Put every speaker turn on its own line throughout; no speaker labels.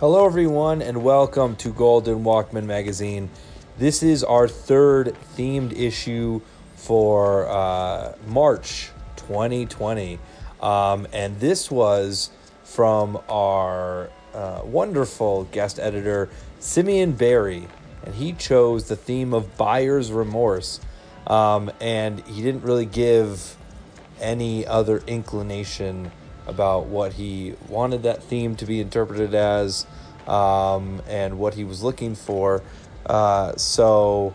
Hello, everyone, and welcome to Golden Walkman Magazine. This is our third themed issue for uh, March 2020. Um, and this was from our uh, wonderful guest editor, Simeon Berry. And he chose the theme of buyer's remorse. Um, and he didn't really give any other inclination about what he wanted that theme to be interpreted as um, and what he was looking for. Uh, so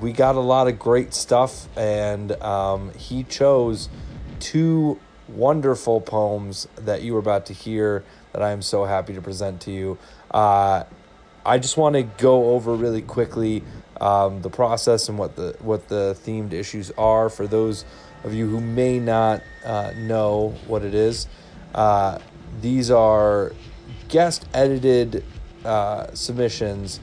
we got a lot of great stuff, and um, he chose two wonderful poems that you were about to hear that I am so happy to present to you. Uh, I just want to go over really quickly um, the process and what the what the themed issues are for those of you who may not uh, know what it is. Uh, these are guest edited uh, submissions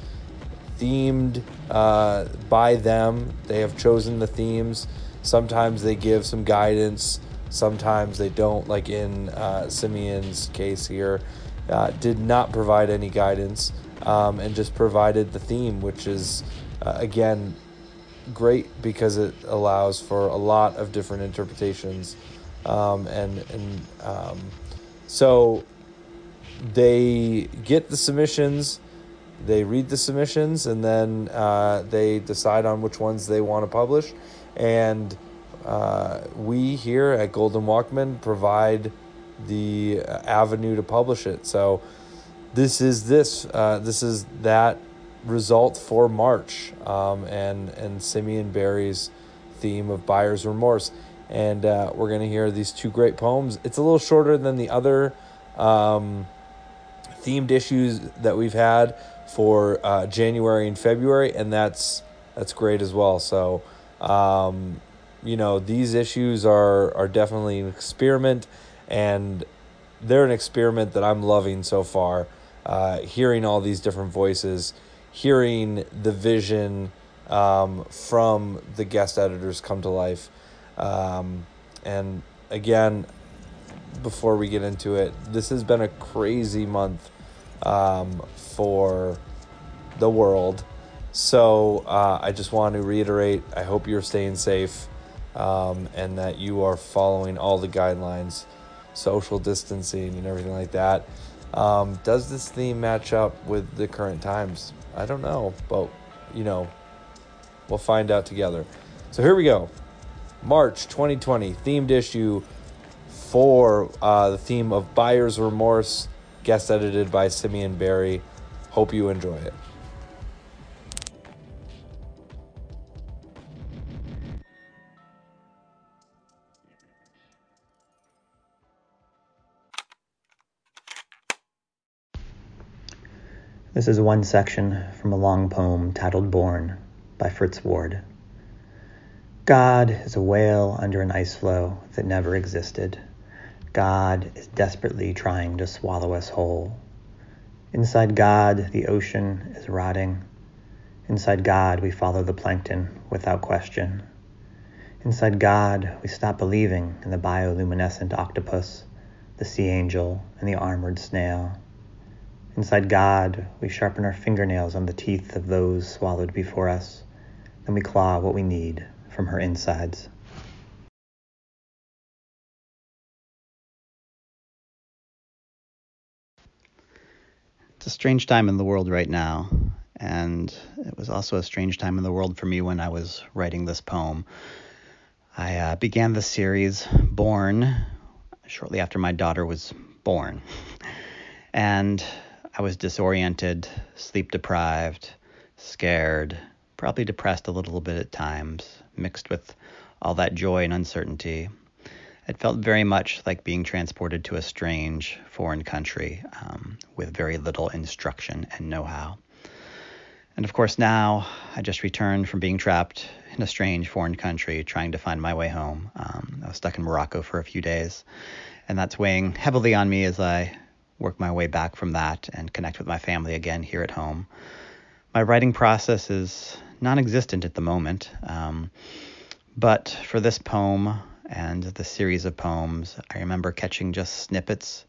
themed uh, by them. They have chosen the themes. Sometimes they give some guidance, sometimes they don't, like in uh, Simeon's case here. Uh, did not provide any guidance um, and just provided the theme, which is, again, great because it allows for a lot of different interpretations. Um, and and um, so they get the submissions, they read the submissions, and then uh, they decide on which ones they want to publish. And uh, we here at Golden Walkman provide the avenue to publish it. So this is this. Uh, this is that result for March, um, and and Simeon Berry's theme of buyer's remorse. And uh, we're gonna hear these two great poems. It's a little shorter than the other um, themed issues that we've had for uh, January and February, and that's that's great as well. So, um, you know, these issues are are definitely an experiment, and they're an experiment that I'm loving so far. Uh, hearing all these different voices, hearing the vision um, from the guest editors come to life, um, and again, before we get into it, this has been a crazy month um, for the world. So uh, I just want to reiterate I hope you're staying safe um, and that you are following all the guidelines, social distancing, and everything like that. Um, does this theme match up with the current times? I don't know, but you know, we'll find out together. So here we go. March 2020 themed issue for uh, the theme of buyer's remorse guest edited by Simeon Berry. Hope you enjoy it.
This is one section from a long poem titled Born by Fritz Ward. God is a whale under an ice floe that never existed. God is desperately trying to swallow us whole. Inside God, the ocean is rotting. Inside God, we follow the plankton without question. Inside God, we stop believing in the bioluminescent octopus, the sea angel, and the armored snail. Inside God, we sharpen our fingernails on the teeth of those swallowed before us. Then we claw what we need from her insides. It's a strange time in the world right now, and it was also a strange time in the world for me when I was writing this poem. I uh, began the series Born shortly after my daughter was born, and I was disoriented, sleep deprived, scared, probably depressed a little bit at times, mixed with all that joy and uncertainty. It felt very much like being transported to a strange foreign country um, with very little instruction and know how. And of course, now I just returned from being trapped in a strange foreign country trying to find my way home. Um, I was stuck in Morocco for a few days, and that's weighing heavily on me as I work my way back from that and connect with my family again here at home. My writing process is non existent at the moment, um, but for this poem, and the series of poems, I remember catching just snippets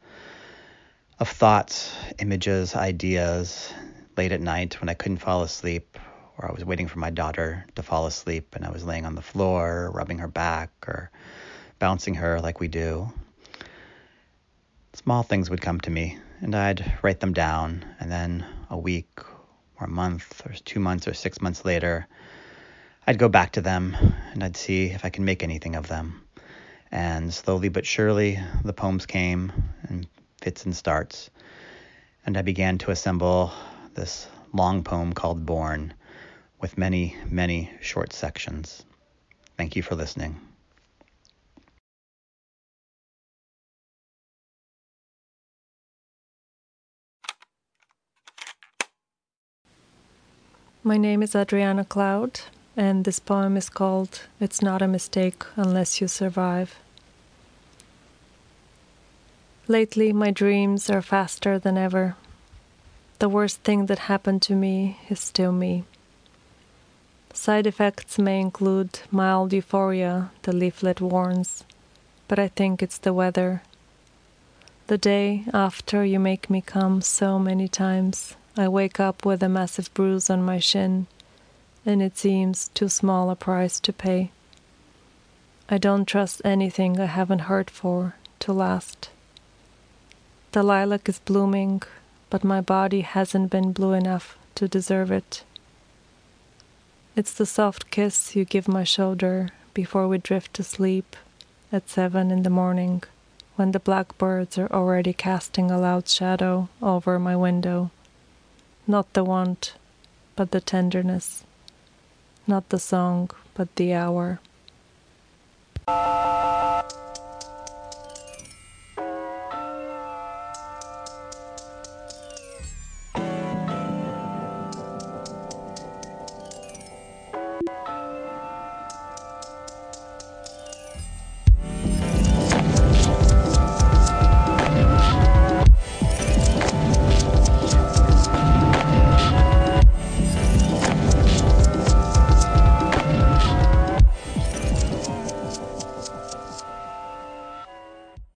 of thoughts, images, ideas late at night when I couldn't fall asleep, or I was waiting for my daughter to fall asleep and I was laying on the floor, rubbing her back, or bouncing her like we do. Small things would come to me, and I'd write them down, and then a week or a month or two months or six months later, I'd go back to them and I'd see if I can make anything of them. And slowly but surely, the poems came in fits and starts, and I began to assemble this long poem called Born with many, many short sections. Thank you for listening.
My name is Adriana Cloud, and this poem is called It's Not a Mistake Unless You Survive. Lately, my dreams are faster than ever. The worst thing that happened to me is still me. Side effects may include mild euphoria, the leaflet warns, but I think it's the weather. The day after you make me come so many times, I wake up with a massive bruise on my shin, and it seems too small a price to pay. I don't trust anything I haven't heard for to last. The lilac is blooming, but my body hasn't been blue enough to deserve it. It's the soft kiss you give my shoulder before we drift to sleep at seven in the morning when the blackbirds are already casting a loud shadow over my window not the want, but the tenderness, not the song, but the hour.